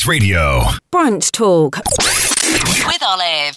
RX Radio. Brunch Talk with Olive.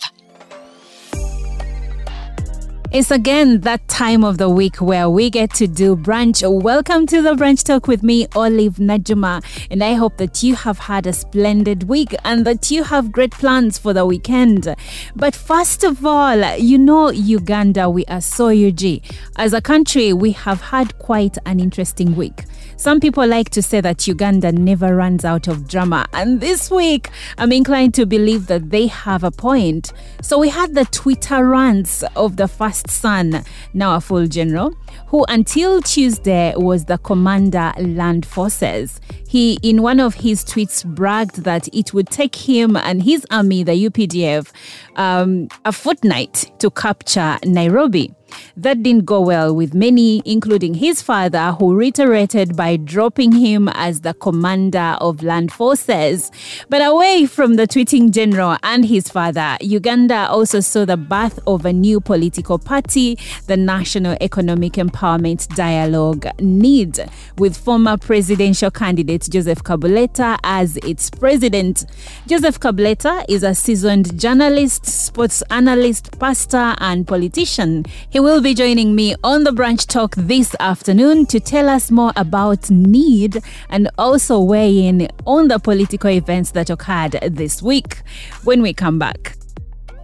It's again that time of the week where we get to do brunch. Welcome to the brunch talk with me, Olive Najuma. And I hope that you have had a splendid week and that you have great plans for the weekend. But first of all, you know, Uganda, we are so UG. As a country, we have had quite an interesting week. Some people like to say that Uganda never runs out of drama. And this week, I'm inclined to believe that they have a point. So we had the Twitter rants of the first son, now a full general, who until Tuesday was the commander land forces. He, in one of his tweets, bragged that it would take him and his army, the UPDF, um, a fortnight to capture Nairobi. That didn't go well with many, including his father, who reiterated by dropping him as the commander of land forces. But away from the tweeting general and his father, Uganda also saw the birth of a new political party, the National Economic Empowerment Dialogue NEED, with former presidential candidate Joseph Kabuleta as its president. Joseph Kabuleta is a seasoned journalist, sports analyst, pastor, and politician. He will be joining me on the Brunch Talk this afternoon to tell us more about need and also weigh in on the political events that occurred this week when we come back.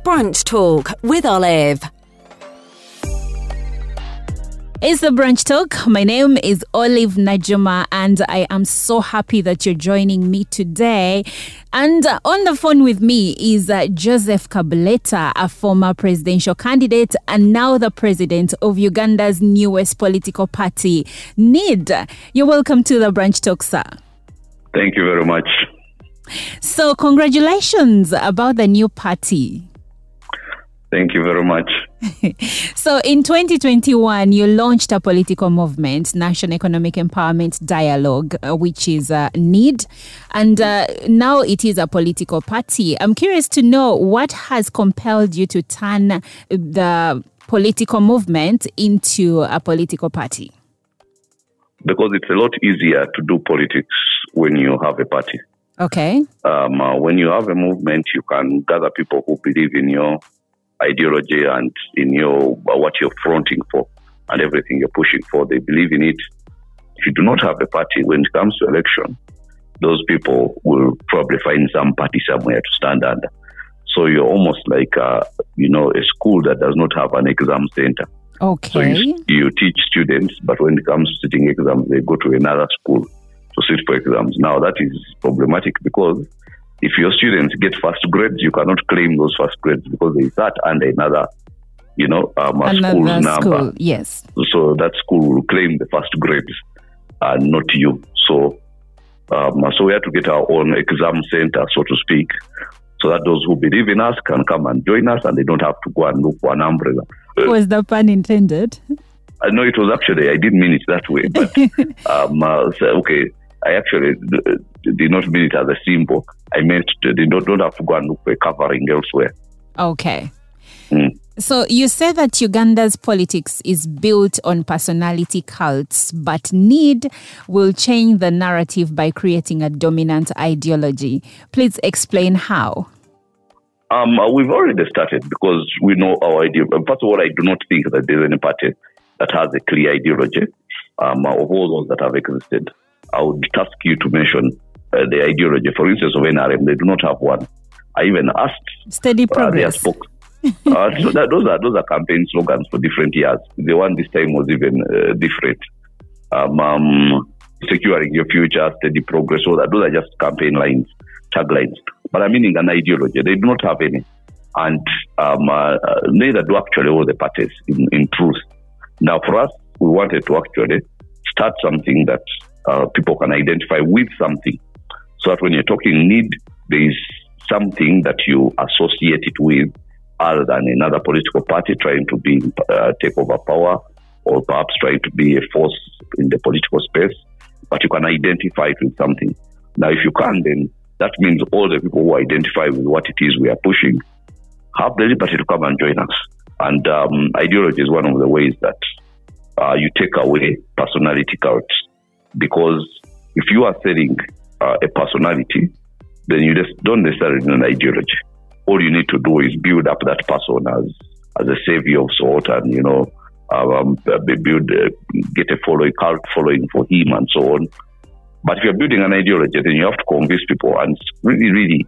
Brunch Talk with Olive. It's the Brunch Talk. My name is Olive Najuma, and I am so happy that you're joining me today. And uh, on the phone with me is uh, Joseph Kabuleta, a former presidential candidate and now the president of Uganda's newest political party, NEED. You're welcome to the Brunch Talk, sir. Thank you very much. So, congratulations about the new party. Thank you very much. so, in 2021, you launched a political movement, National Economic Empowerment Dialogue, uh, which is uh, NEED, and uh, now it is a political party. I'm curious to know what has compelled you to turn the political movement into a political party. Because it's a lot easier to do politics when you have a party. Okay. Um, uh, when you have a movement, you can gather people who believe in your ideology and in your what you're fronting for and everything you're pushing for. They believe in it. If you do not have a party, when it comes to election, those people will probably find some party somewhere to stand under. So you're almost like, uh, you know, a school that does not have an exam center. Okay. So you, you teach students, but when it comes to sitting exams, they go to another school to sit for exams. Now that is problematic because if your students get first grades, you cannot claim those first grades because they start under another, you know, um, another school, number. Yes. So that school will claim the first grades and not you. So, um, so we have to get our own exam center, so to speak, so that those who believe in us can come and join us and they don't have to go and look for an umbrella. Was the pun intended? I know it was actually, I didn't mean it that way, but um, uh, okay, I actually did not mean it as a symbol. I meant to, they don't, don't have to go and look for a covering elsewhere. Okay. Mm. So you say that Uganda's politics is built on personality cults, but need will change the narrative by creating a dominant ideology. Please explain how. Um, uh, we've already started because we know our idea. First of all, I do not think that there's any party that has a clear ideology um, of all those that have existed. I would task you to mention uh, the ideology. For instance, of NRM, they do not have one. I even asked steady progress. Uh, spoke, uh, so that, those are those are campaign slogans for different years. The one this time was even uh, different. Um, um, securing your future, steady progress. So that those are just campaign lines, taglines. But I'm meaning an ideology. They do not have any, and um, uh, neither do actually all the parties. In, in truth, now for us, we wanted to actually start something that uh, people can identify with something. So that when you're talking need, there is something that you associate it with other than another political party trying to be uh, take over power or perhaps trying to be a force in the political space, but you can identify it with something. Now, if you can, then that means all the people who identify with what it is we are pushing have the liberty to come and join us. And um, ideology is one of the ways that uh, you take away personality cults because if you are selling uh, a personality, then you just don't necessarily need an ideology. All you need to do is build up that person as as a savior of sort, and you know, um, build uh, get a following cult following for him and so on. But if you're building an ideology, then you have to convince people and really, really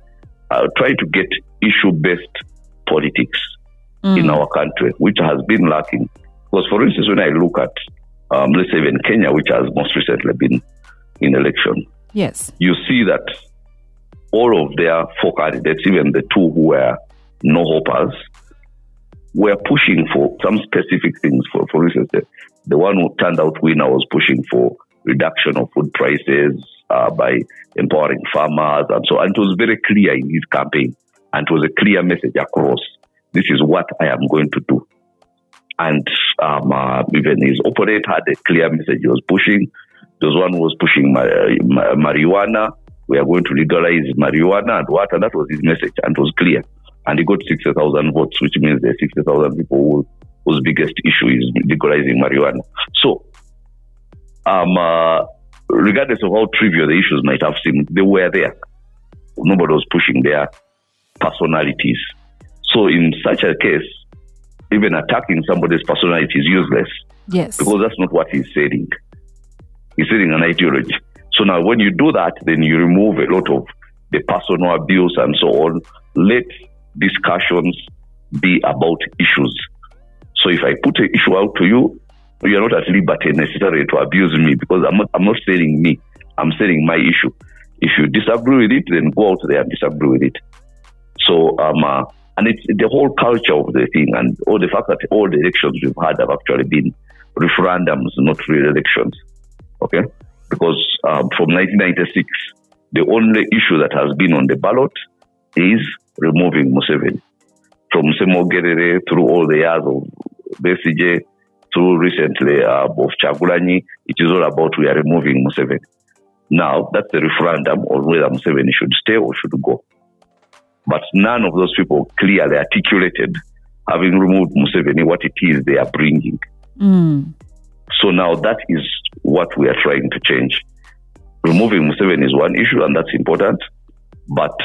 uh, try to get issue based politics mm. in our country, which has been lacking. Because, for instance, when I look at, um, let's say, even Kenya, which has most recently been in election, yes, you see that all of their four candidates, even the two who were no hopers, were pushing for some specific things. For, for instance, the, the one who turned out winner was pushing for reduction of food prices uh, by empowering farmers and so on. And it was very clear in his campaign and it was a clear message across. This is what I am going to do. And um, uh, even his opponent had a clear message he was pushing. There was one who was pushing marijuana. We are going to legalize marijuana and what? And that was his message and it was clear. And he got 60,000 votes, which means there are 60,000 people who, whose biggest issue is legalizing marijuana. So um, uh, regardless of how trivial the issues might have seemed, they were there. Nobody was pushing their personalities. So, in such a case, even attacking somebody's personality is useless. Yes. Because that's not what he's saying. He's saying an ideology. So now, when you do that, then you remove a lot of the personal abuse and so on. Let discussions be about issues. So if I put an issue out to you, you are not at liberty necessarily to abuse me because I'm not, I'm not saying me. I'm saying my issue. If you disagree with it, then go out there and disagree with it. So, um, uh, and it's the whole culture of the thing and all the fact that all the elections we've had have actually been referendums, not real elections. Okay? Because um, from 1996, the only issue that has been on the ballot is removing Museveni. From Ssemogerere through all the years of Besigye, through recently uh, of Kyagulanyi, it is all about we are removing Museveni. Now, that's the referendum on whether Museveni should stay or should go. But none of those people clearly articulated, having removed Museveni, what it is they are bringing. Mm. So now that is what we are trying to change. Removing Museveni is one issue, and that's important. But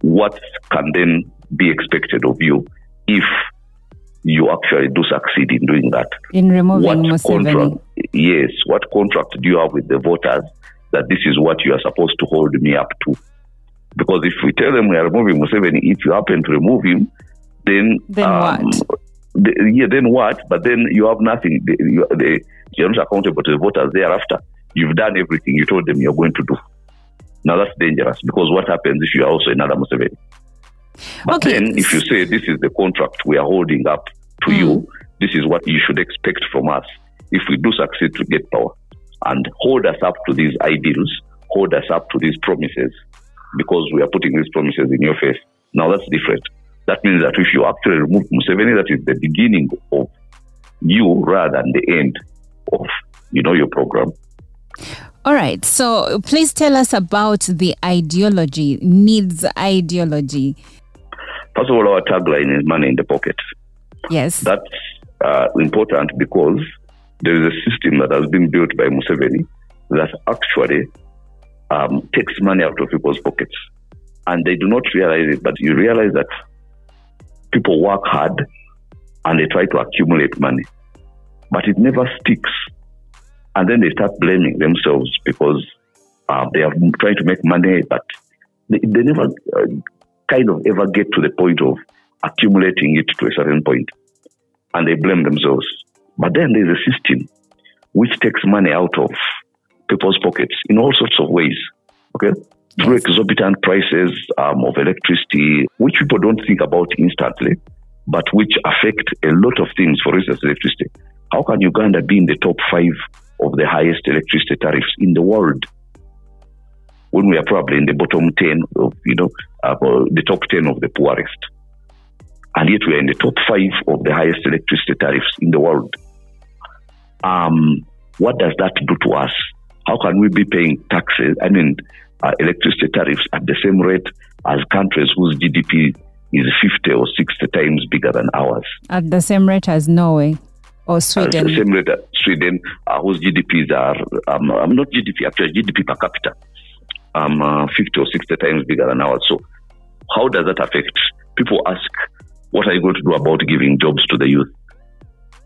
what can then be expected of you if you actually do succeed in doing that. In removing what Museveni. Contract, yes. What contract do you have with the voters that this is what you are supposed to hold me up to? Because if we tell them we are removing Museveni, if you happen to remove him, then then um, what? The, yeah, then what? But then you have nothing. The, you, the, you're not accountable to the voters thereafter. You've done everything you told them you're going to do. Now that's dangerous because what happens if you are also another Museveni? But okay. then, if you say this is the contract we are holding up to mm. you, this is what you should expect from us if we do succeed to get power. And hold us up to these ideals, hold us up to these promises, because we are putting these promises in your face. Now that's different. That means that if you actually remove Museveni, that is the beginning of you rather than the end of you know your program. All right. So please tell us about the ideology, needs ideology. First of all, our tagline is money in the pocket. Yes. That's uh, important because there is a system that has been built by Museveni that actually um, takes money out of people's pockets. And they do not realize it, but you realize that people work hard and they try to accumulate money, but it never sticks. And then they start blaming themselves because uh, they are trying to make money, but they, they never uh, kind of ever get to the point of accumulating it to a certain point and they blame themselves. But then there's a system which takes money out of people's pockets in all sorts of ways. Okay? Through exorbitant prices um, of electricity, which people don't think about instantly, but which affect a lot of things. For instance, electricity. How can Uganda be in the top five of the highest electricity tariffs in the world? when we are probably in the bottom 10 of, you know, uh, the top 10 of the poorest. And yet we are in the top five of the highest electricity tariffs in the world. Um, what does that do to us? How can we be paying taxes, I mean, uh, electricity tariffs at the same rate as countries whose GDP is 50 or 60 times bigger than ours? At the same rate as Norway or Sweden? At the same rate as Sweden, uh, whose GDPs are, um, um, not GDP, actually GDP per capita um, uh, 50 or 60 times bigger than ours. So, how does that affect? People ask, what are you going to do about giving jobs to the youth?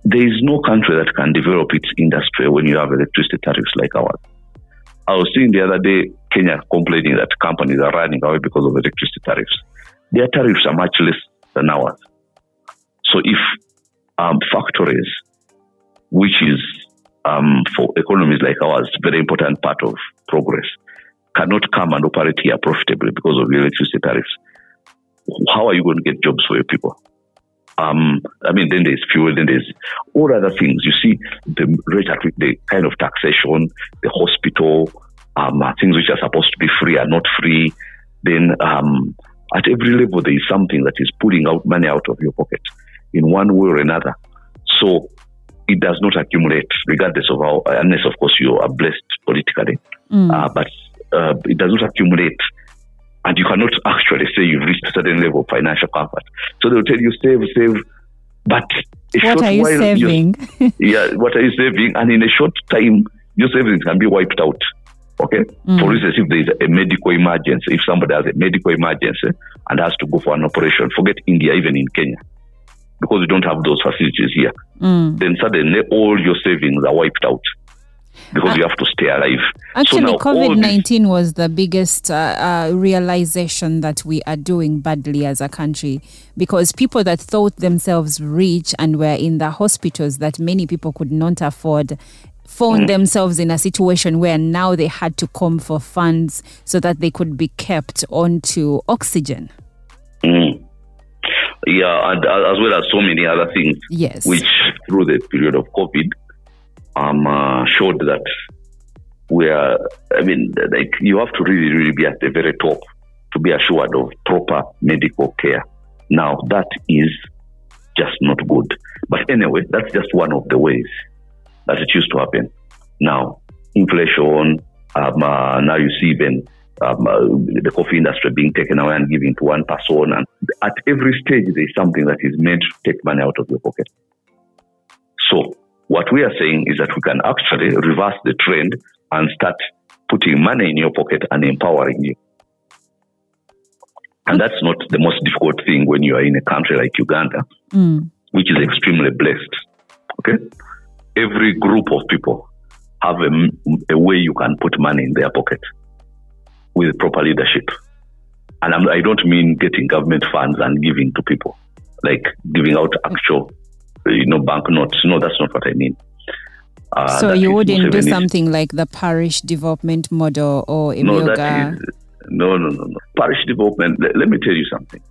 There is no country that can develop its industry when you have electricity tariffs like ours. I was seeing the other day Kenya complaining that companies are running away because of electricity tariffs. Their tariffs are much less than ours. So if um, factories, which is um, for economies like ours, very important part of progress, cannot come and operate here profitably because of the electricity tariffs, how are you going to get jobs for your people? Um, I mean, then there's fuel, then there's all other things. You see, the rate at the kind of taxation, the hospital, um, things which are supposed to be free are not free. Then um, at every level, there is something that is pulling out money out of your pocket in one way or another. So it does not accumulate, regardless of how, unless, of course, you are blessed politically. Mm. Uh, but uh, it does not accumulate and you cannot actually say you've reached a certain level of financial comfort. So they'll tell you save, save, but what are you saving? yeah, what are you saving? And in a short time, your savings can be wiped out. Okay. Mm. For instance, if there is a medical emergency, if somebody has a medical emergency and has to go for an operation, forget India, even in Kenya, because we don't have those facilities here, mm. then suddenly all your savings are wiped out because uh, you have to stay alive. Actually, so COVID 19 was the biggest uh, uh, realization that we are doing badly as a country because people that thought themselves rich and were in the hospitals that many people could not afford found mm. themselves in a situation where now they had to come for funds so that they could be kept onto oxygen. Mm. Yeah, and uh, as well as so many other things. Yes. Which through the period of COVID um, uh, showed that we are, I mean, like you have to really, really be at the very top to be assured of proper medical care. Now, that is just not good. But anyway, that's just one of the ways that it used to happen. Now, inflation, um, uh, now you see even um, uh, the coffee industry being taken away and given to one person. And at every stage, there's something that is meant to take money out of your pocket. So what we are saying is that we can actually reverse the trend and start putting money in your pocket and empowering you. And that's not the most difficult thing when you are in a country like Uganda, mm. which is extremely blessed. Okay? Every group of people have a, a, way you can put money in their pocket with proper leadership. And I'm, I do not mean getting government funds and giving to people, like giving out actual you know, banknotes. No, that's not what I mean. Uh, so you wouldn't do something like the parish development model or no, that is, no, no, no, no. Parish development. Let, let me tell you something.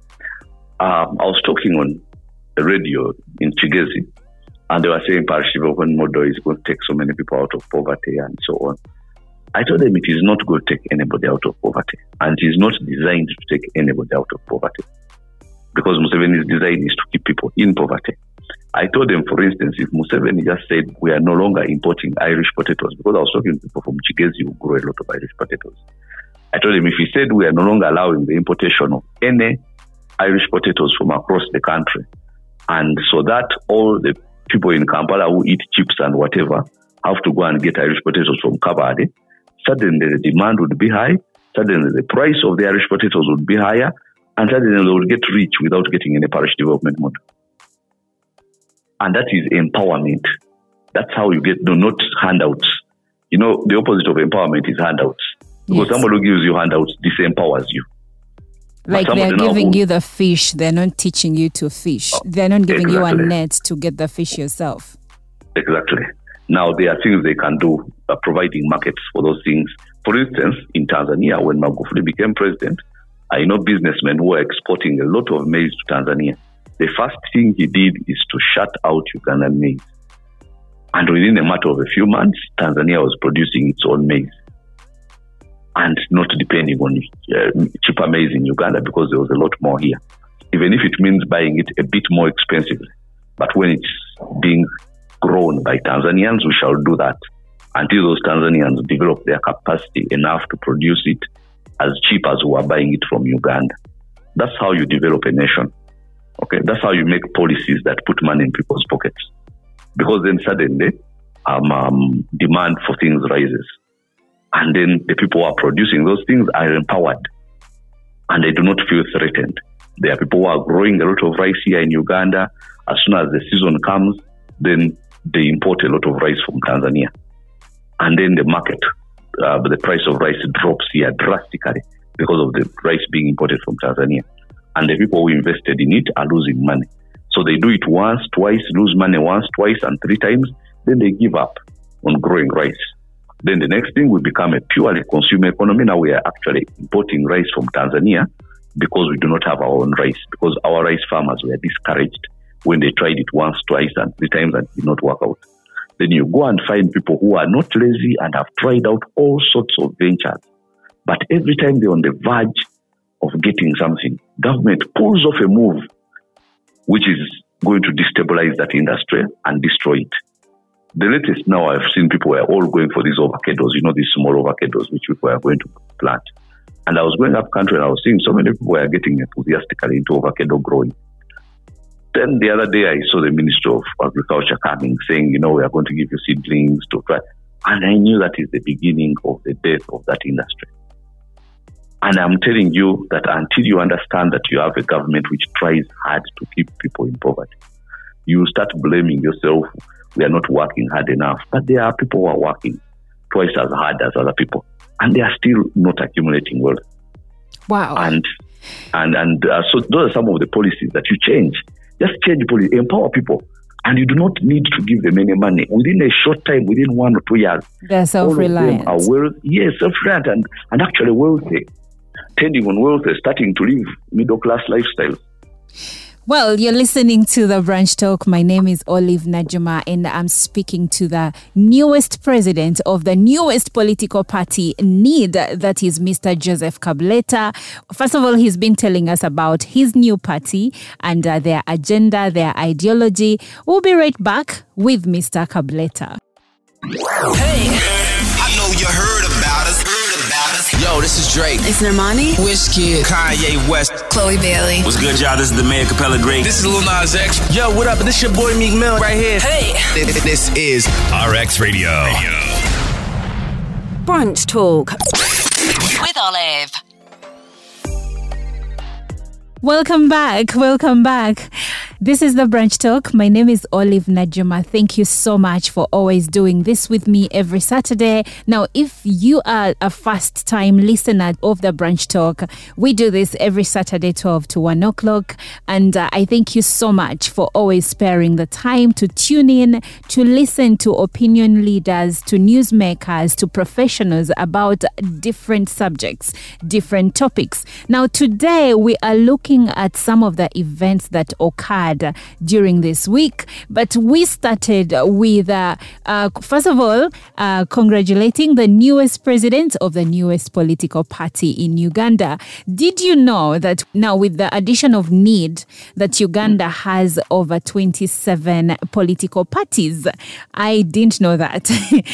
Um, I was talking on the radio in Kigezi, and they were saying parish development model is going to take so many people out of poverty and so on. I told them it is not going to take anybody out of poverty, and it is not designed to take anybody out of poverty, because Museveni's design is to keep people in poverty. I told them, for instance, if Museveni just said we are no longer importing Irish potatoes, because I was talking to people from Kigezi who grow a lot of Irish potatoes. I told him if he said we are no longer allowing the importation of any Irish potatoes from across the country, and so that all the people in Kampala who eat chips and whatever have to go and get Irish potatoes from Kabale, suddenly the demand would be high, suddenly the price of the Irish potatoes would be higher, and suddenly they would get rich without getting any parish development model. And that is empowerment. That's how you get, no, not handouts. You know, the opposite of empowerment is handouts. Because yes. somebody who gives you handouts disempowers you. Like they're giving who, you the fish, they're not teaching you to fish. Oh, they're not giving exactly. you a net to get the fish yourself. Exactly. Now, there are things they can do, uh, providing markets for those things. For instance, in Tanzania, when Magufuli became president, I know businessmen who are exporting a lot of maize to Tanzania the first thing he did is to shut out Ugandan maize. And within a matter of a few months, Tanzania was producing its own maize and not depending on uh, cheaper maize in Uganda because there was a lot more here. Even if it means buying it a bit more expensively. But when it's being grown by Tanzanians, we shall do that until those Tanzanians develop their capacity enough to produce it as cheap as we are buying it from Uganda. That's how you develop a nation. Okay, that's how you make policies that put money in people's pockets. Because then suddenly, um, um, demand for things rises. And then the people who are producing those things are empowered and they do not feel threatened. There are people who are growing a lot of rice here in Uganda. As soon as the season comes, then they import a lot of rice from Tanzania. And then the market, uh, the price of rice drops here drastically because of the rice being imported from Tanzania. And the people who invested in it are losing money. So they do it once, twice, lose money once, twice, and three times. Then they give up on growing rice. Then the next thing will become a purely consumer economy. Now we are actually importing rice from Tanzania because we do not have our own rice, because our rice farmers were discouraged when they tried it once, twice, and three times and did not work out. Then you go and find people who are not lazy and have tried out all sorts of ventures. But every time they're on the verge of getting something, government pulls off a move which is going to destabilize that industry and destroy it. The latest now I've seen people were all going for these avocados, you know, these small avocados which people are going to plant. And I was going up country and I was seeing so many people were getting enthusiastically into avocado growing. Then the other day I saw the Minister of Agriculture coming saying, you know, we are going to give you seedlings to try. And I knew that is the beginning of the death of that industry. And I'm telling you that until you understand that you have a government which tries hard to keep people in poverty, you start blaming yourself. We are not working hard enough. But there are people who are working twice as hard as other people, and they are still not accumulating wealth. Wow. And and and uh, so those are some of the policies that you change. Just change policy, empower people, and you do not need to give them any money. Within a short time, within one or two years, they're self-reliant. Are wealth, yes, self-reliant and, and actually wealthy tending on wealth, starting to live middle class lifestyles. Well, you're listening to the Brunch Talk. My name is Olive Najuma, and I'm speaking to the newest president of the newest political party, NEED, that is Mr. Joseph Kabuleta. First of all, he's been telling us about his new party and uh, their agenda, their ideology. We'll be right back with Mr. Kabuleta. Hey, I know you heard about us. Yo, this is Drake. It's Normani. Wizkid. Kanye West. Chloe Bailey. What's good, y'all? This is the Mayor Capella Great. This is Lil Nas X. Yo, what up? This your boy Meek Mill right here. Hey. This is RX Radio. Radio. Brunch Talk with Olive. Welcome back. Welcome back. This is the Brunch Talk. My name is Olive Najuma. Thank you so much for always doing this with me every Saturday. Now, if you are a first time listener of the Brunch Talk, we do this every Saturday, 12 to 1 o'clock. And uh, I thank you so much for always sparing the time to tune in, to listen to opinion leaders, to newsmakers, to professionals about different subjects, different topics. Now, today we are looking at some of the events that occurred during this week. But we started with, uh, uh, first of all, uh, congratulating the newest president of the newest political party in Uganda. Did you know that now, with the addition of NEED, that Uganda has over 27 political parties? I didn't know that.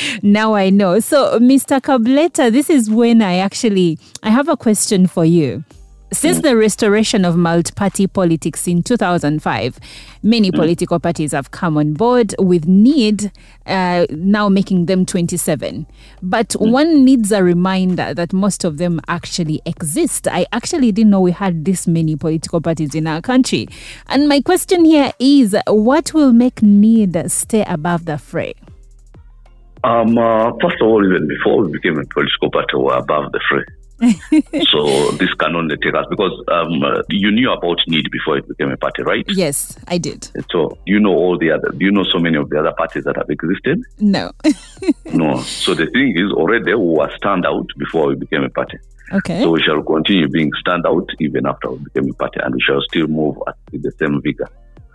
now I know. So, Mr. Kabuleta, this is when I actually I have a question for you. Since the restoration of multi party politics in 2005, many political parties have come on board with NEED uh, now making them 27. But one needs a reminder that most of them actually exist. I actually didn't know we had this many political parties in our country. And my question here is what will make NEED stay above the fray? Um, uh, first of all, even before we became a political party, we were above the fray. so this can only take us because um, you knew about need before it became a party, right? Yes, I did. So you know all the other. Do you know so many of the other parties that have existed? No. no. So the thing is, already we were stand out before we became a party. Okay. So we shall continue being stand out even after we became a party, and we shall still move at with the same vigor.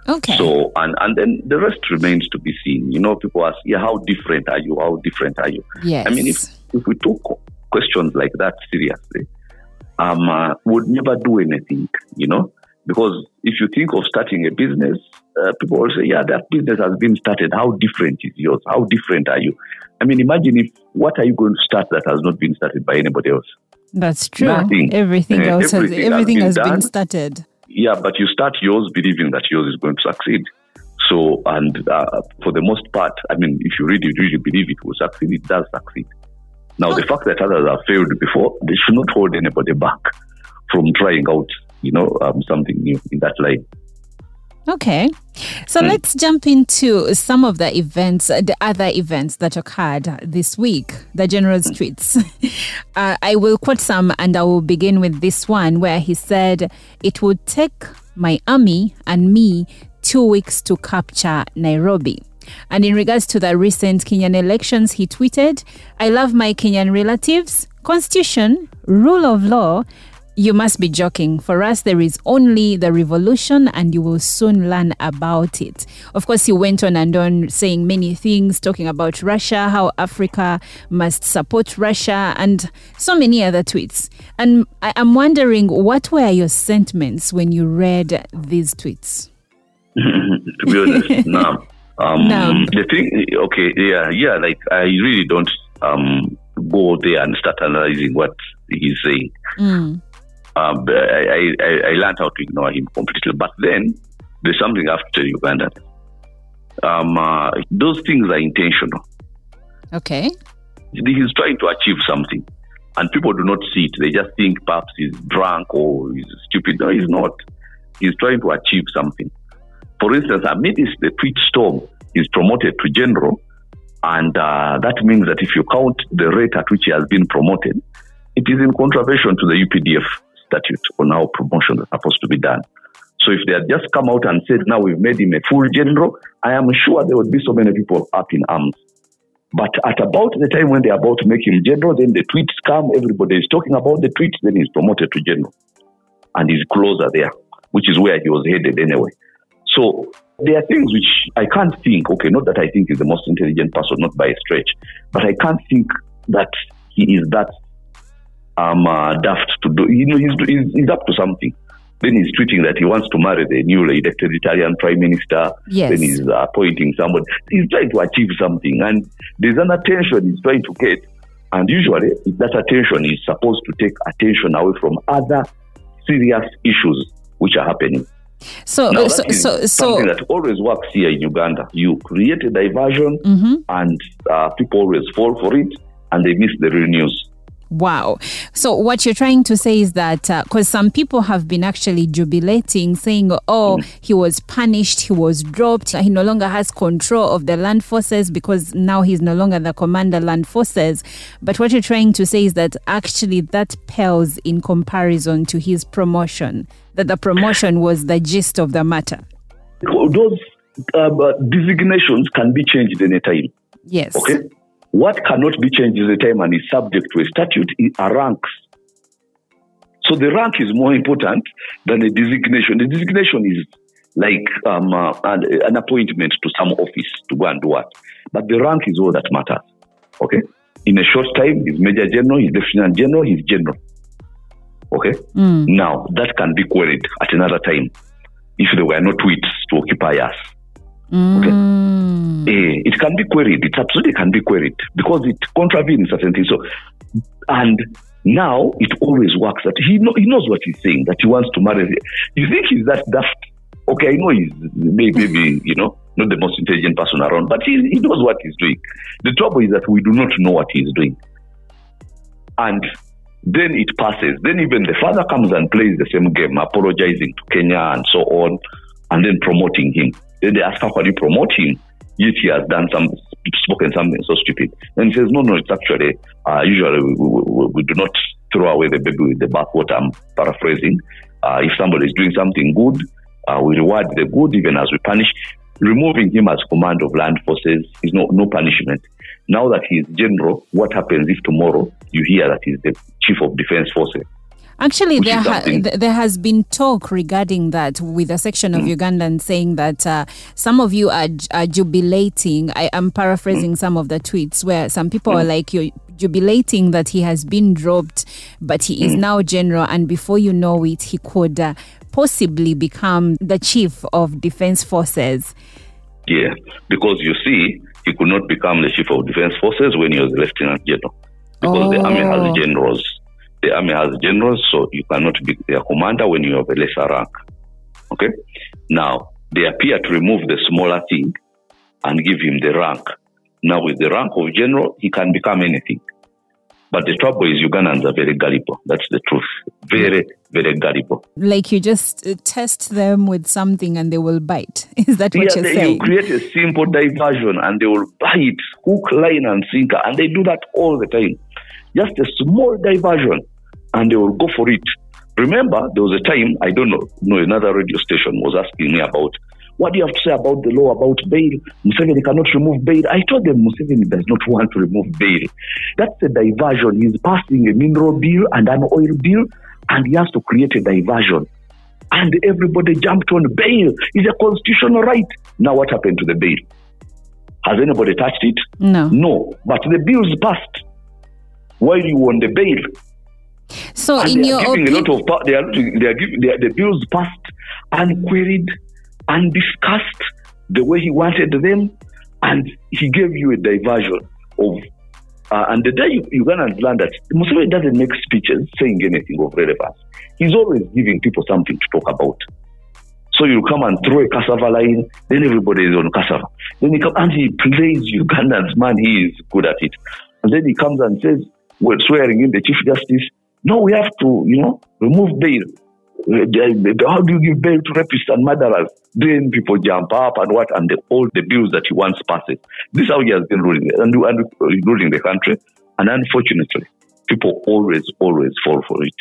Okay. So and and then the rest remains to be seen. You know, people ask, yeah, how different are you? How different are you? Yes. I mean, if if we took questions like that seriously, um, uh, would never do anything, you know, because if you think of starting a business, uh, people will say, yeah, that business has been started. How different is yours? How different are you? I mean, imagine if, what are you going to start that has not been started by anybody else? That's true. Nothing. Everything Uh, else everything has, everything has has been been started. Yeah, but you start yours believing that yours is going to succeed. So, and uh, for the most part, I mean, if you really, really believe it will succeed, it does succeed. Now, the fact that others have failed before, they should not hold anybody back from trying out, you know, um, something new in that line. Okay. So Hmm. let's jump into some of the events, uh, the other events that occurred this week, the general's Hmm. tweets. uh, I will quote some and I will begin with this one where he said, It would take my army and me two weeks to capture Nairobi. And in regards to the recent Kenyan elections, he tweeted, I love my Kenyan relatives, constitution, rule of law, you must be joking. For us, there is only the revolution, and you will soon learn about it. Of course, he went on and on saying many things, talking about Russia, how Africa must support Russia, and so many other tweets. And I- I'm wondering, what were your sentiments when you read these tweets? to be honest, no. Um, No. The thing, okay, yeah, yeah, like I really don't um, go there and start analyzing what he's saying. Mm. Um, I, I, I- learned how to ignore him completely. But then there's something I have to tell Uganda. Um, uh, those things are intentional. Okay. He's trying to achieve something, and people do not see it. They just think perhaps he's drunk or he's stupid. No, he's not. He's trying to achieve something. For instance, amidst the tweet storm, he's promoted to general, and uh, that means that if you count the rate at which he has been promoted, it is in contravention to the UPDF statute on how promotion is supposed to be done. So if they had just come out and said, now we've made him a full general, I am sure there would be so many people up in arms. But at about the time when they're about to make him general, then the tweets come, everybody is talking about the tweets, then he's promoted to general. And he's closer there, which is where he was headed anyway. So there are things which I can't think, okay, not that I think he's the most intelligent person, not by a stretch, but I can't think that he is that um, uh, daft to do. You know, he's, he's, he's up to something. Then he's tweeting that he wants to marry the newly elected Italian prime minister. Yes. Then he's uh, appointing somebody. He's trying to achieve something, and there's an attention he's trying to get. And usually, that attention is supposed to take attention away from other serious issues which are happening. So, Now, so, that so, so, something that always works here in Uganda. You create a diversion, Mhm. and uh, people always fall for it, and they miss the real news. Wow. So what you're trying to say is that because some people have been actually jubilating, saying, "Oh, he was punished, he was dropped, he no longer has control of the land forces because now he's no longer the commander land forces." But what you're trying to say is that actually that pales in comparison to his promotion. That the promotion was the gist of the matter. Those um, uh, designations can be changed anytime. Yes. Okay. What cannot be changed at a time and is subject to a statute is are ranks. So the rank is more important than the designation. The designation is like um, uh, an, an appointment to some office to go and do what. But the rank is all that matters. Okay. In a short time, he's major general, he's lieutenant general, he's general. Okay. Now that can be queried at another time if there were no tweets to occupy us. Okay. Eh, it can be queried. It absolutely can be queried because it contravenes certain things. So, and now it always works that he know, he knows what he's saying. That he wants to marry. You think he's that daft? Okay, I know he's maybe, maybe you know not the most intelligent person around, but he he knows what he's doing. The trouble is that we do not know what he's doing, and then it passes. Then even the father comes and plays the same game, apologizing to Kenya and so on, and then promoting him. Then they ask, how can you promote him? Yet he has done some, spoken something so stupid. And he says, no, no, it's actually, uh, usually we, we, we do not throw away the baby with the bathwater. I'm paraphrasing. Uh, if somebody is doing something good, uh, we reward the good even as we punish. Removing him as command of land forces is no, no punishment. Now that he is general, what happens if tomorrow you hear that he's the chief of defense forces? Actually, there, ha- there has been talk regarding that with a section Mm. of Ugandans saying that uh, some of you are, j- are jubilating. I am paraphrasing Mm. some of the tweets where some people are like, you're jubilating that he has been dropped, but he Mm. is now general, and before you know it, he could uh, possibly become the chief of defense forces. Yeah, because you see, he could not become the chief of defense forces when he was lieutenant general, because the army Oh. has generals. The army has generals, so you cannot be their commander when you have a lesser rank. Okay. Now they appear to remove the smaller thing and give him the rank. Now with the rank of general, he can become anything. But the trouble is, Ugandans are very gullible. That's the truth. Very, very gullible. Like you just uh, test them with something and they will bite. Is that what yeah, you're they, saying? you create a simple diversion and they will bite hook, line, and sinker. And they do that all the time. Just a small diversion and they will go for it. Remember, there was a time, I don't know, no, another radio station was asking me about what do you have to say about the law about bail? Museveni cannot remove bail. I told them Museveni does not want to remove bail. That's a diversion. He's passing a mineral bill and an oil bill, and he has to create a diversion. And everybody jumped on bail. It's a constitutional right. Now, what happened to the bail? Has anybody touched it? no. No. But the bill's passed while you on the bail. So, And in they your are giving a lot of they are they are giving they are, the bills passed unqueried, undiscussed the way he wanted them, and he gave you a diversion of. Uh, and the day you, Ugandans learn that Museveni doesn't make speeches saying anything of relevance. He's always giving people something to talk about. So you come and throw a cassava line, then everybody is on cassava. Then he comes and he plays Ugandans, man, he is good at it. And then he comes and says, we're swearing in the Chief Justice, no, we have to, you know, remove bail. Uh, How do you give bail to rapists and murderers? Then people jump up and what, and the, all the bills that he wants passes. This is how he has been ruling, and, and uh, ruling the country. And unfortunately, people always, always fall for it.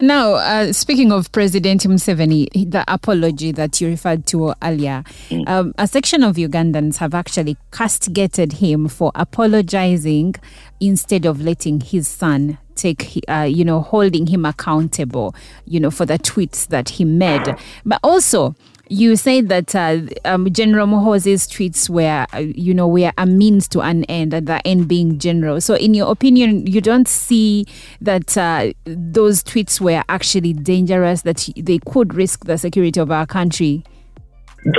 now uh, speaking of President Museveni, the apology that you referred to earlier, Mm. um, a section of Ugandans have actually castigated him for apologizing instead of letting his son take, uh, you know, holding him accountable, you know, for the tweets that he made. But also, you say that uh, um, General Muhoozi's tweets were, uh, you know, were a means to an end, and the end being general. So, in your opinion, you don't see that uh, those tweets were actually dangerous, that they could risk the security of our country?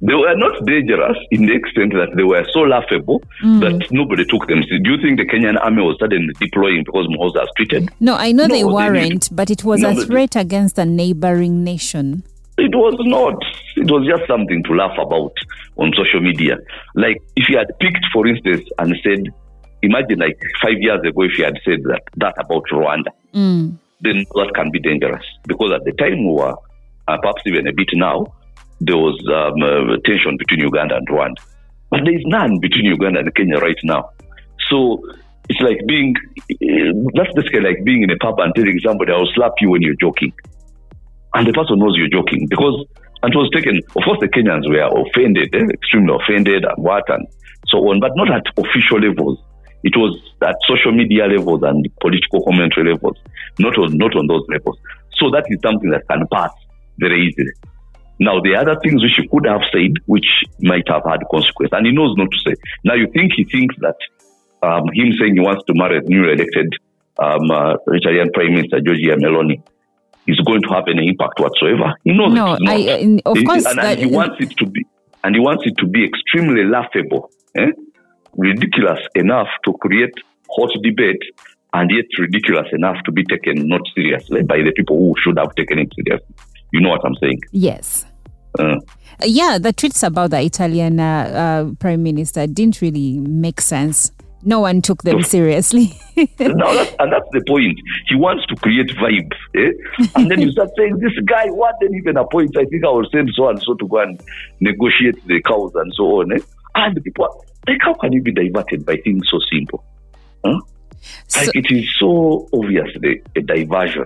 they were not dangerous in the extent that they were so laughable that nobody took them. Do you think the Kenyan army was suddenly deploying because Muhoozi has tweeted? No, I know No, they they weren't, but it was No, a threat against a neighboring nation. It was not. It was just something to laugh about on social media. Like if you had picked, for instance, and said, imagine like five years ago, if you had said that that about Rwanda, then that can be dangerous because at the time we were, uh, perhaps even a bit now, there was um, uh, tension between Uganda and Rwanda, but there is none between Uganda and Kenya right now. So it's like being uh, that's basically like being in a pub and telling somebody, "I'll slap you when you're joking." and the person knows you're joking because and it was taken of course the kenyans were offended eh, extremely offended and what and so on but not at official levels it was at social media levels and political commentary levels not on not on those levels so that is something that can pass very easily now the other things which he could have said which might have had consequence and he knows not to say now you think he thinks that um, him saying he wants to marry a new elected um, uh, Italian Prime Minister Giorgia Meloni is going to have any impact whatsoever. He knows No, it's not. I- of course and, that- and he wants it to be, and he wants it to be extremely laughable, eh? ridiculous enough to create hot debate, and yet ridiculous enough to be taken not seriously by the people who should have taken it seriously. You know what I'm saying? Yes. Uh, Yeah, the tweets about the Italian uh, uh, prime minister didn't really make sense. No one took them seriously. now that's, and that's the point. He wants to create vibes, eh? and then you start saying, "This guy, what then even appoint? I think I will send so and so to go and negotiate the cows and so on." Eh? And the people, are- like, how can you be diverted by things so simple? Huh? So- like it is so obviously a diversion.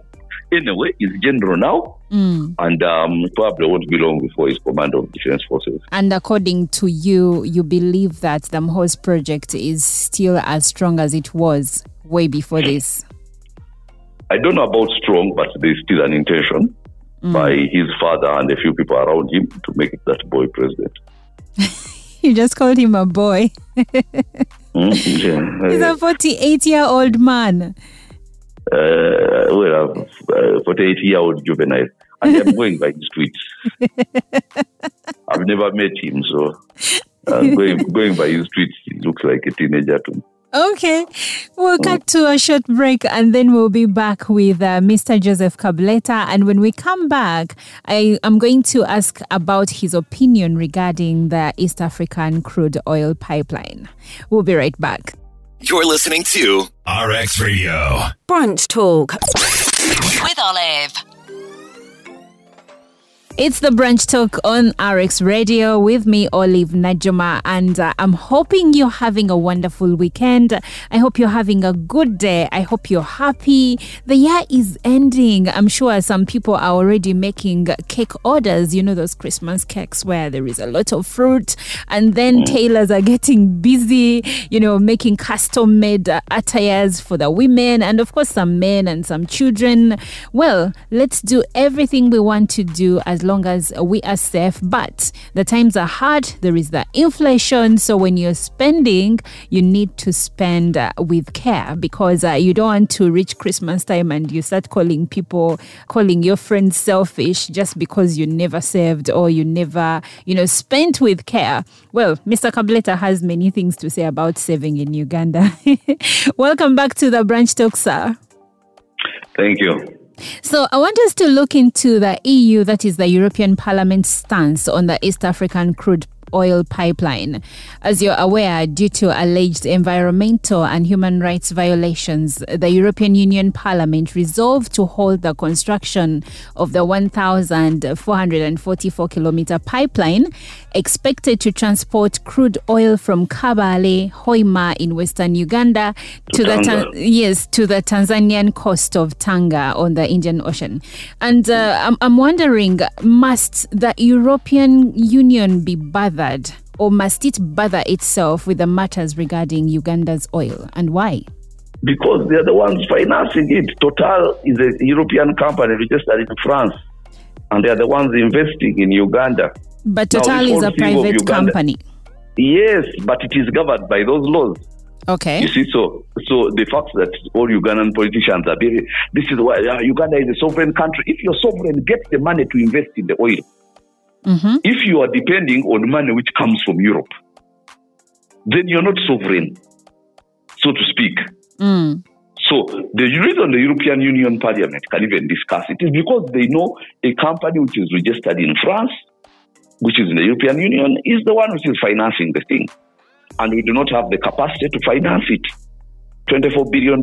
Anyway, he's general now, Mm. and um, probably won't be long before he's commander of defense forces. And according to you, you believe that the Muhoozi project is still as strong as it was way before this. I don't know about strong, but there's still an intention by his father and a few people around him to make that boy president. You just called him a boy. Hmm? Yeah. He's a 48 year old man. Uh, well, uh, 48 year old juvenile. And I'm going by his tweets. I've never met him, so uh, going, going by his tweets, he looks like a teenager to me. Okay, we'll cut to a short break and then we'll be back with uh, Mr. Joseph Kabuleta. And when we come back, I am going to ask about his opinion regarding the East African crude oil pipeline. We'll be right back. You're listening to RX Radio. Brunch Talk with Olive. It's the Brunch Talk on RX Radio with me, Olive Najuma, and uh, I'm hoping you're having a wonderful weekend. I hope you're having a good day. I hope you're happy. The year is ending. I'm sure some people are already making cake orders, you know, those Christmas cakes where there is a lot of fruit, and then tailors are getting busy, you know, making custom made uh, attires for the women, and of course, some men and some children. Well, let's do everything we want to do as long as we are safe. But the times are hard. There is the inflation. So when you're spending, you need to spend uh, with care because uh, you don't want to reach Christmas time and you start calling people, calling your friends selfish just because you never saved or you never, you know, spent with care. Well, Mr. Kabuleta has many things to say about saving in Uganda. Welcome back to the Brunch Talk, sir. Thank you. So, I want us to look into the EU, that is the European Parliament's stance on the East African crude oil pipeline. As you're aware, due to alleged environmental and human rights violations, the European Union Parliament resolved to hold the construction of the 1,444 kilometer pipeline expected to transport crude oil from Kabale, Hoima in western Uganda to, To the. Tan- yes to the Tanzanian coast of Tanga on the Indian Ocean. And uh, I'm, I'm wondering, must the European Union be bothered, or must it bother itself with the matters regarding Uganda's oil, and why? Because they are the ones financing it. Total is a European company registered in France, and they are the ones investing in Uganda. But Total this is a private company. Yes, but it is governed by those laws. Okay. You see, so so the fact that all Ugandan politicians are very, this is why uh, Uganda is a sovereign country. If you're sovereign, get the money to invest in the oil. Mm-hmm. If you are depending on money which comes from Europe, then you're not sovereign, so to speak. Mm. So the reason the European Union Parliament can even discuss it is because they know a company which is registered in France, which is in the European Union, is the one which is financing the thing. And we do not have the capacity to finance it. $24 billion.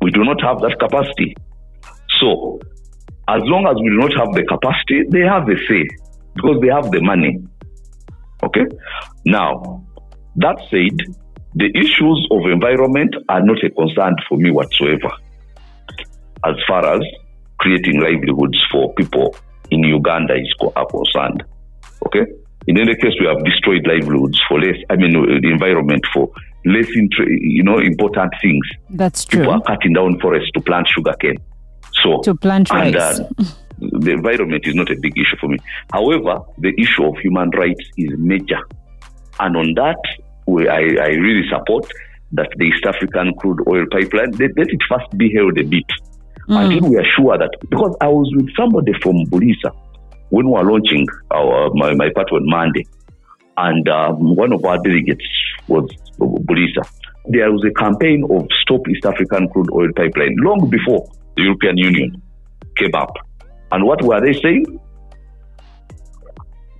We do not have that capacity. So, as long as we do not have the capacity, they have a say because they have the money. Okay? Now, that said, the issues of environment are not a concern for me whatsoever as far as creating livelihoods for people in Uganda is are concerned. Okay? In any case, we have destroyed livelihoods for less, I mean, uh, the environment for less, inter- you know, important things. That's true. People are cutting down forests to plant sugarcane. So, To plant and, rice. uh, the environment is not a big issue for me. However, the issue of human rights is major. And on that, we, I, I really support that the East African crude oil pipeline, let, let it first be held a bit until we are sure that, because I was with somebody from Bulisa when we were launching our, my, my part on Monday, and um, one of our delegates was Bulisa. There was a campaign of Stop East African Crude Oil Pipeline long before the European Union came up. And what were they saying?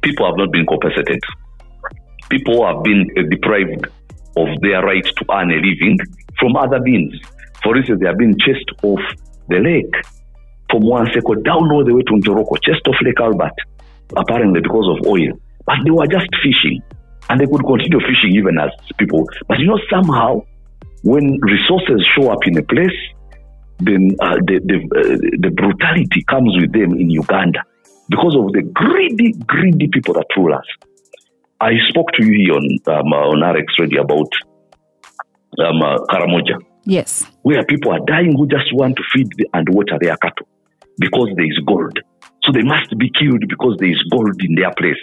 People have not been compensated. People have been uh, deprived of their right to earn a living from other means. For instance, they have been chased off the lake from Wanseko down all the way to Ntoroko, chased off Lake Albert, apparently because of oil. But they were just fishing, and they could continue fishing even as people. But you know, somehow, when resources show up in a place, then uh, the the, uh, the brutality comes with them in Uganda because of the greedy, greedy people that rule us. I spoke to you here on um, uh, on RX Radio about um, uh, Karamoja, yes. where people are dying who just want to feed and water their cattle because there is gold. So they must be killed because there is gold in their place.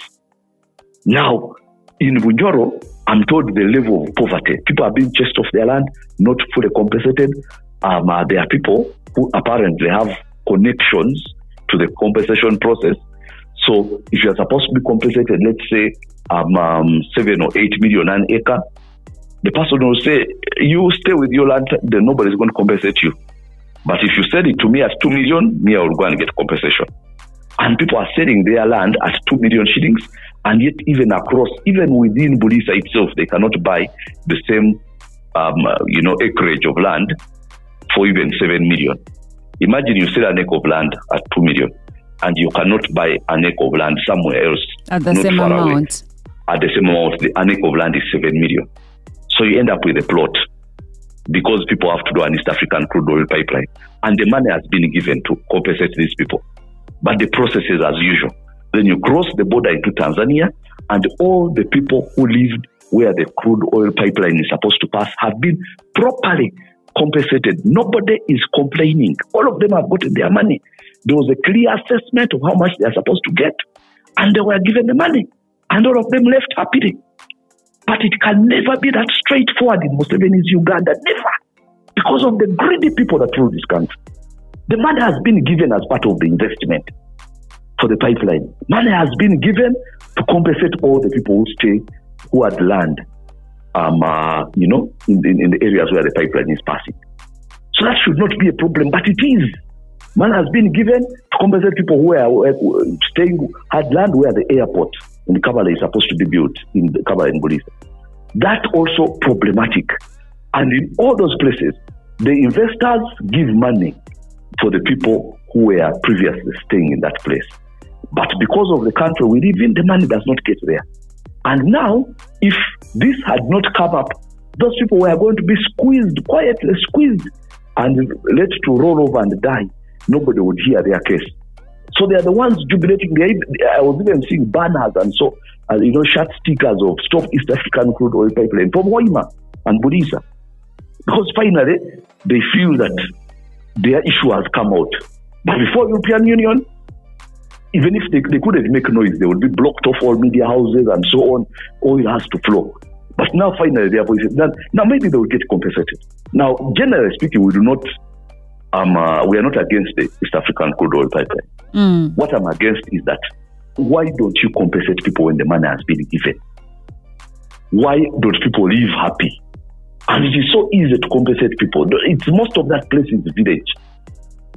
Now, in Bunyoro, I'm told the level of poverty. People are being chased off their land, not fully compensated. Um, uh, there are people who apparently have connections to the compensation process. So if you are supposed to be compensated, let's say um, um, seven or eight million an acre, the person will say, "You stay with your land, then nobody's going to compensate you." But if you sell it to me at two million, me I will go and get compensation. And people are selling their land at two million shillings, and yet even across, even within Bulisa itself, they cannot buy the same um, uh, you know, acreage of land for even 7 million. Imagine you sell an acre of land at 2 million and you cannot buy an acre of land somewhere else. At the same far away. amount. At the same amount, the an acre of land is 7 million. So you end up with a plot because people have to do an East African crude oil pipeline. And the money has been given to compensate these people. But the process is as usual. Then you cross the border into Tanzania, and all the people who lived where the crude oil pipeline is supposed to pass have been properly compensated. Nobody is complaining. All of them have gotten their money. There was a clear assessment of how much they are supposed to get, and they were given the money. And all of them left happily. But it can never be that straightforward in Museveni's Uganda. Never. Because of the greedy people that rule this country. The money has been given as part of the investment for the pipeline. Money has been given to compensate all the people who stay, who had land, um, uh, you know, in, in, in the areas where the pipeline is passing. So that should not be a problem, but it is. Money has been given to compensate people who are staying, had land where the airport in Kabale is supposed to be built in Kabale and Bulisa. That also problematic. And in all those places, the investors give money for the people who were previously staying in that place. But because of the country we live in, the money does not get there. And now, if this had not come up, those people were going to be squeezed, quietly squeezed, and let to roll over and die. Nobody would hear their case. So they are the ones jubilating. I was even seeing banners and so, uh, you know, shut stickers of Stop East African Crude Oil Pipeline from Hoima and Bulisa. Because finally, they feel that their issue has come out. But before European Union, even if they, they couldn't make noise, they would be blocked off all media houses and so on. Oil has to flow. But now, finally, their voices. Now, now maybe they will get compensated. Now, generally speaking, we do not. Um, uh, we are not against the East African crude oil pipeline. What I'm against is that why don't you compensate people when the money has been given? Why don't people live happy? And it is so easy to compensate people. It's most of that place is the village.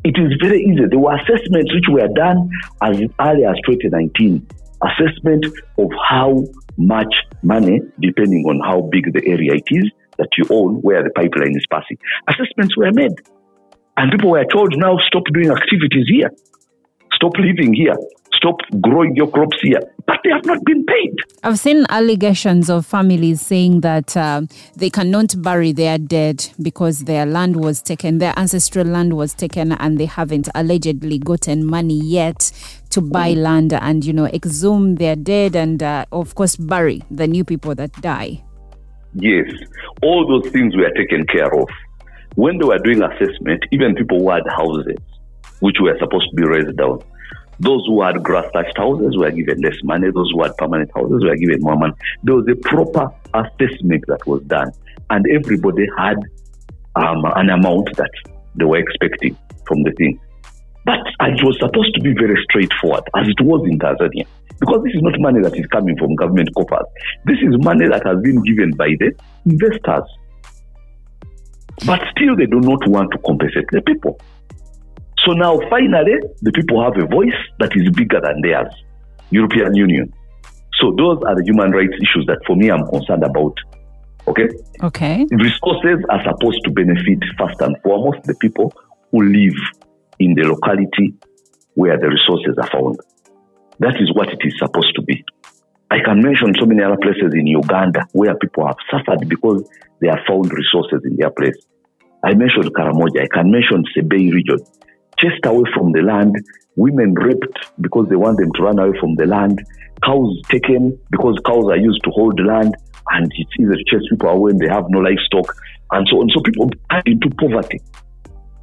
It is very easy. There were assessments which were done as early as 2019. Assessment of how much money, depending on how big the area it is that you own, where the pipeline is passing. Assessments were made. And people were told now stop doing activities here, stop living here, stop growing your crops here. But they have not been paid. I've seen allegations of families saying that uh, they cannot bury their dead because their land was taken, their ancestral land was taken, and they haven't allegedly gotten money yet to buy land and, you know, exhume their dead and, uh, of course, bury the new people that die. Yes, all those things were taken care of. When they were doing assessment, even people who had houses, which were supposed to be raised down, those who had grass thatched houses were given less money. Those who had permanent houses were given more money. There was a proper assessment that was done, and everybody had um, an amount that they were expecting from the thing. But it was supposed to be very straightforward, as it was in Tanzania. Because this is not money that is coming from government coffers. This is money that has been given by the investors. But still, they do not want to compensate the people. So now, finally, the people have a voice that is bigger than theirs European Union. So those are the human rights issues that, for me, I'm concerned about. Okay? Okay. Resources are supposed to benefit first and foremost the people who live in the locality where the resources are found. That is what it is supposed to be. I can mention so many other places in Uganda where people have suffered because they have found resources in their place. I mentioned Karamoja. I can mention Sebei region. Chased away from the land, women raped because they want them to run away from the land, cows taken because cows are used to hold land, and it's to chase people away when they have no livestock, and so on. So people are into poverty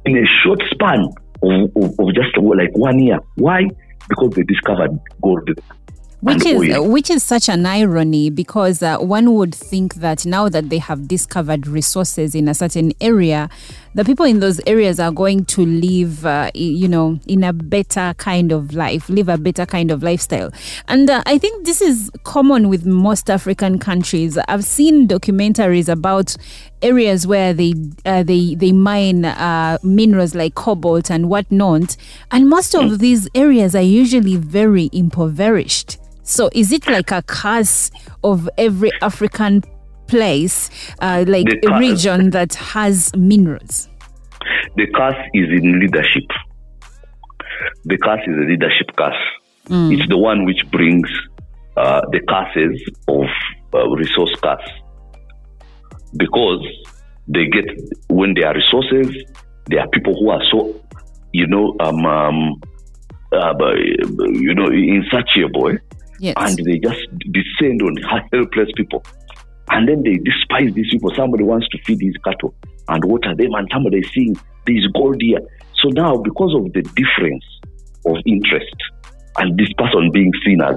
in a short span of, of, of just like one year. Why? Because they discovered gold Which is oil. which is such an irony because uh, one would think that now that they have discovered resources in a certain area, the people in those areas are going to live, uh, you know, in a better kind of life, live a better kind of lifestyle. And uh, I think this is common with most African countries. I've seen documentaries about areas where they uh, they they mine uh, minerals like cobalt and whatnot, and most of these areas are usually very impoverished. So is it like a curse of every African place, uh, like a region that has minerals? The curse is in leadership. The curse is a leadership curse. It's the one which brings uh, the curses of uh, resource curse. Because they get, when there are resources, there are people who are so, you know, um, um, uh, you know, insatiable. Yes. and they just descend on helpless people. And then they despise these people. Somebody wants to feed his cattle and water them, and somebody is seeing this gold here. So now, because of the difference of interest, and this person being seen as,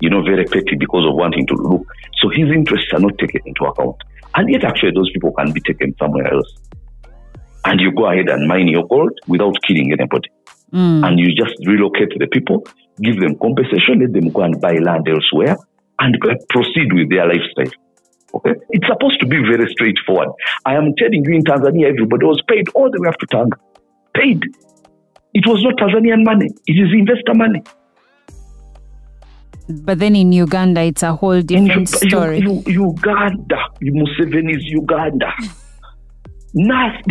you know, very petty because of wanting to look, so his interests are not taken into account. And yet, actually, those people can be taken somewhere else. And you go ahead and mine your gold without killing anybody mm. and you just relocate the people, give them compensation, let them go and buy land elsewhere, and uh, proceed with their lifestyle. Okay, it's supposed to be very straightforward. I am telling you, in Tanzania, everybody was paid all the way up to Tanga, paid. It was not Tanzanian money; it is investor money. But then in Uganda, it's a whole different Ug- story. U- U- Uganda, Museveni's Uganda. Like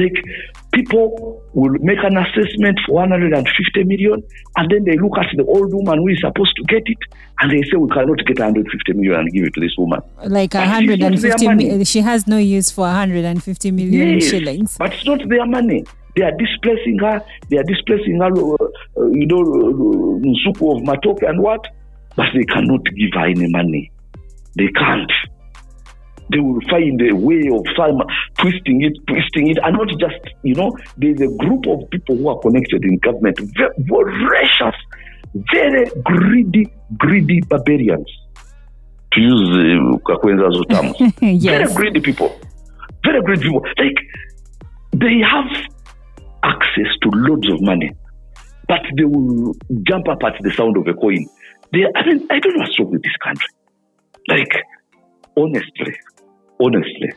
people will make an assessment for 150 million, and then they look at the old woman who is supposed to get it, and they say we cannot get 150 million and give it to this woman. like But it's not their 150 she has no use for 150 million Yes, shillings. but it's not their money. They are displacing her. They are displacing her, uh, uh, you know, uh, Nsuku of Matoke and what? But they cannot give her any money. They can't. They will find a way of some twisting it, twisting it, and not just, you know, there's a group of people who are connected in government, very voracious, very greedy, greedy barbarians, to use uh, Kakwenza's terms. Yes. Very greedy people. Very greedy people. Like, they have access to loads of money, but they will jump up at the sound of a coin. They, I mean, I don't know what's wrong with this country. Like, honestly, honestly,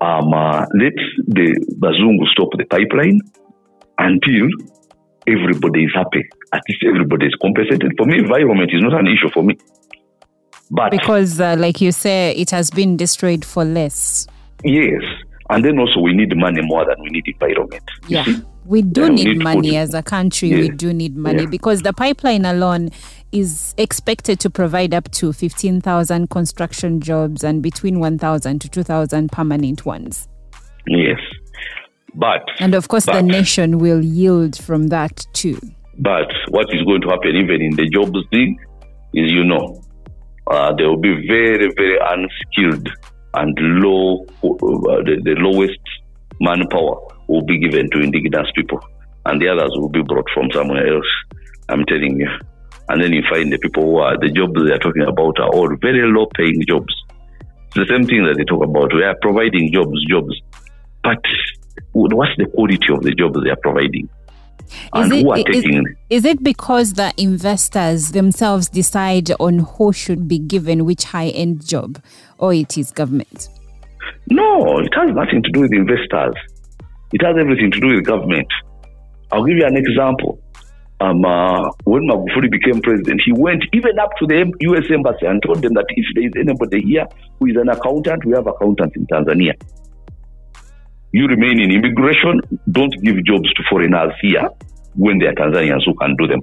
um, uh, let the Bazungu stop the pipeline until everybody is happy. At least everybody is compensated. For me, environment is not an issue for me. But Because, uh, like you say, it has been destroyed for less. Yes. And then also we need money more than we need environment. You Yeah. see? We do Yeah, we need need money food. as a country. We do need money Yeah. because the pipeline alone is expected to provide up to 15,000 construction jobs and between 1,000 to 2,000 permanent ones. Yes. But And of course, the nation will yield from that too. but what is going to happen even in the jobs thing is you know uh, there will be very very unskilled and low uh, the, the lowest manpower will be given to indigenous people and the others will be brought from somewhere else i'm telling you and then you find the people who are the jobs they are talking about are all very low paying jobs it's the same thing that they talk about we are providing jobs jobs but what's the quality of the jobs they are providing and who are is- taking is it because the investors themselves decide on who should be given which high end job or it is government? No, it has nothing to do with investors. It has everything to do with government. I'll give you an example. Um, uh, when Magufuli became president, he went even up to the U.S. embassy and told them that if there is anybody here who is an accountant, we have accountants in Tanzania. You remain in immigration. Don't give jobs to foreigners here when they are Tanzanians who can do them.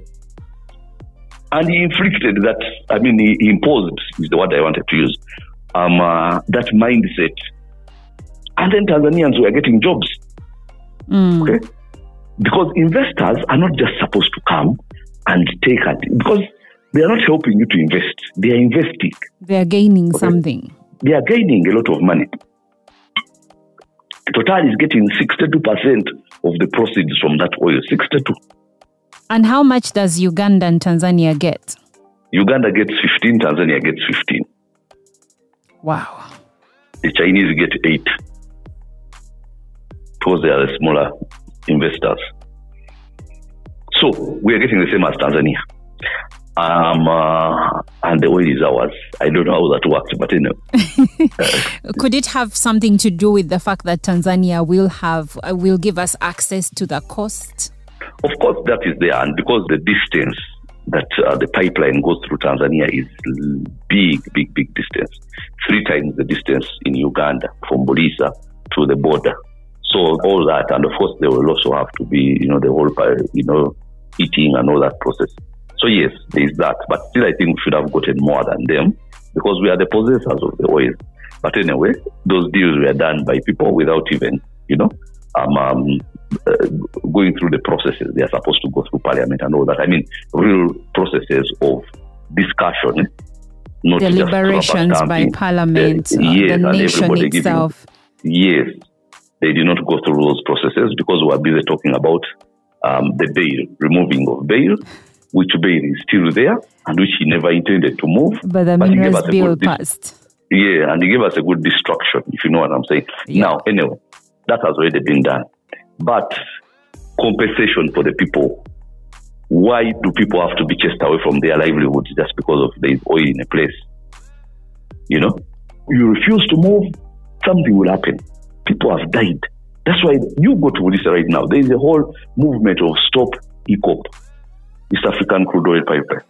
And he inflicted that. I mean, he imposed is the word I wanted to use. Um, uh, that mindset and then Tanzanians were getting jobs. Okay, because investors are not just supposed to come and take it because they are not helping you to invest; they are investing. They are gaining something. They are gaining a lot of money. Total is getting sixty-two percent of the proceeds from that oil. Sixty-two. And how much does Uganda and Tanzania get? Uganda gets fifteen. Tanzania gets fifteen. Wow. The Chinese get eight because they are the smaller investors. So we are getting the same as Tanzania. Um, uh, and the oil is ours. I don't know how that works, but you know. Could it have something to do with the fact that Tanzania will have uh, will give us access to the coast? Of course, that is there, and because the distance that uh, the pipeline goes through Tanzania is big, big, big distance. Three times the distance in Uganda from Bulisa to the border. So all that, and of course, there will also have to be, you know, the whole, you know, eating and all that process. So yes, there is that, but still, I think we should have gotten more than them because we are the possessors of the oil. But anyway, those deals were done by people without even, you know, um, um, uh, going through the processes they are supposed to go through parliament and all that. I mean, real processes of discussion, not deliberations by parliament, uh, yes, the nation itself. Giving, yes, they did not go through those processes because we are busy talking about um, the bail, removing of bail, which bail is still there and which he never intended to move. But the minerals bill passed. Yeah, and he gave us a good destruction, if you know what I'm saying. Yeah. Now, anyway, that has already been done. But compensation for the people. Why do people have to be chased away from their livelihoods just because of there is oil in a place? You know, you refuse to move, something will happen. People have died. That's why you go to Bulisa right now. There is a whole movement of stop EACOP, East African Crude Oil Pipeline.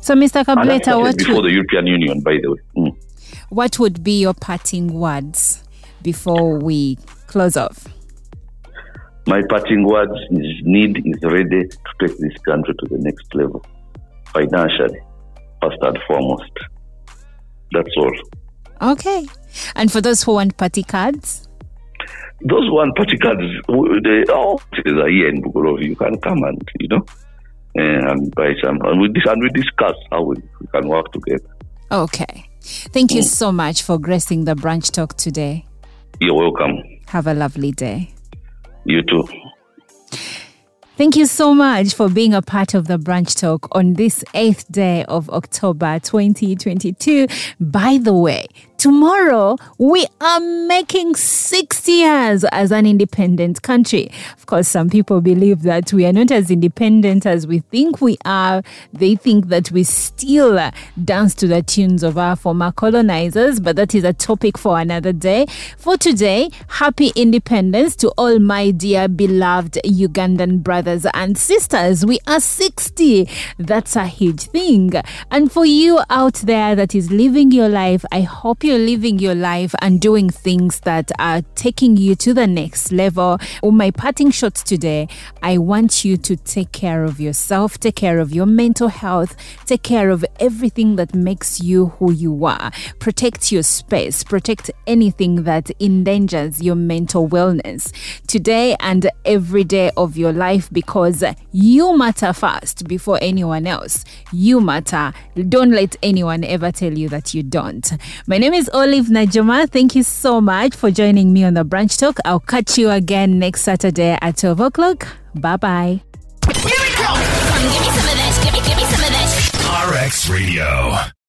So, Mr. Kabuleta, what before would, the European Union, by the way. Mm. What would be your parting words before we close off? My parting words is NEED is ready to take this country to the next level, financially, first and foremost. That's all. Okay. And for those who want party cards? Those party cards, they all are here in Bugorov. You can come and, you know, and buy some. And we, and we discuss how we, we can work together. Okay. Thank you mm. so much for gracing the Brunch Talk today. You're welcome. Have a lovely day. You too. Thank you so much for being a part of the Brunch Talk on this 8th day of October 2022. By the way, Tomorrow, we are making 60 years as an independent country. Of course, some people believe that we are not as independent as we think we are. They think that we still dance to the tunes of our former colonizers, but that is a topic for another day. For today, happy independence to all my dear beloved Ugandan brothers and sisters. We are 60. That's a huge thing. And for you out there that is living your life, I hope you you're living your life and doing things that are taking you to the next level, or my parting shots today, I want you to take care of yourself, take care of your mental health, take care of everything that makes you who you are. Protect your space, protect anything that endangers your mental wellness today and every day of your life because you matter first before anyone else. You matter. Don't let anyone ever tell you that you don't. My name is is Olive Najuma. Thank you so much for joining me on the Brunch Talk. I'll catch you again next Saturday at 12 o'clock. Bye bye. Here we go. Come, give me some of this. Give me, give me some of this. RX Radio.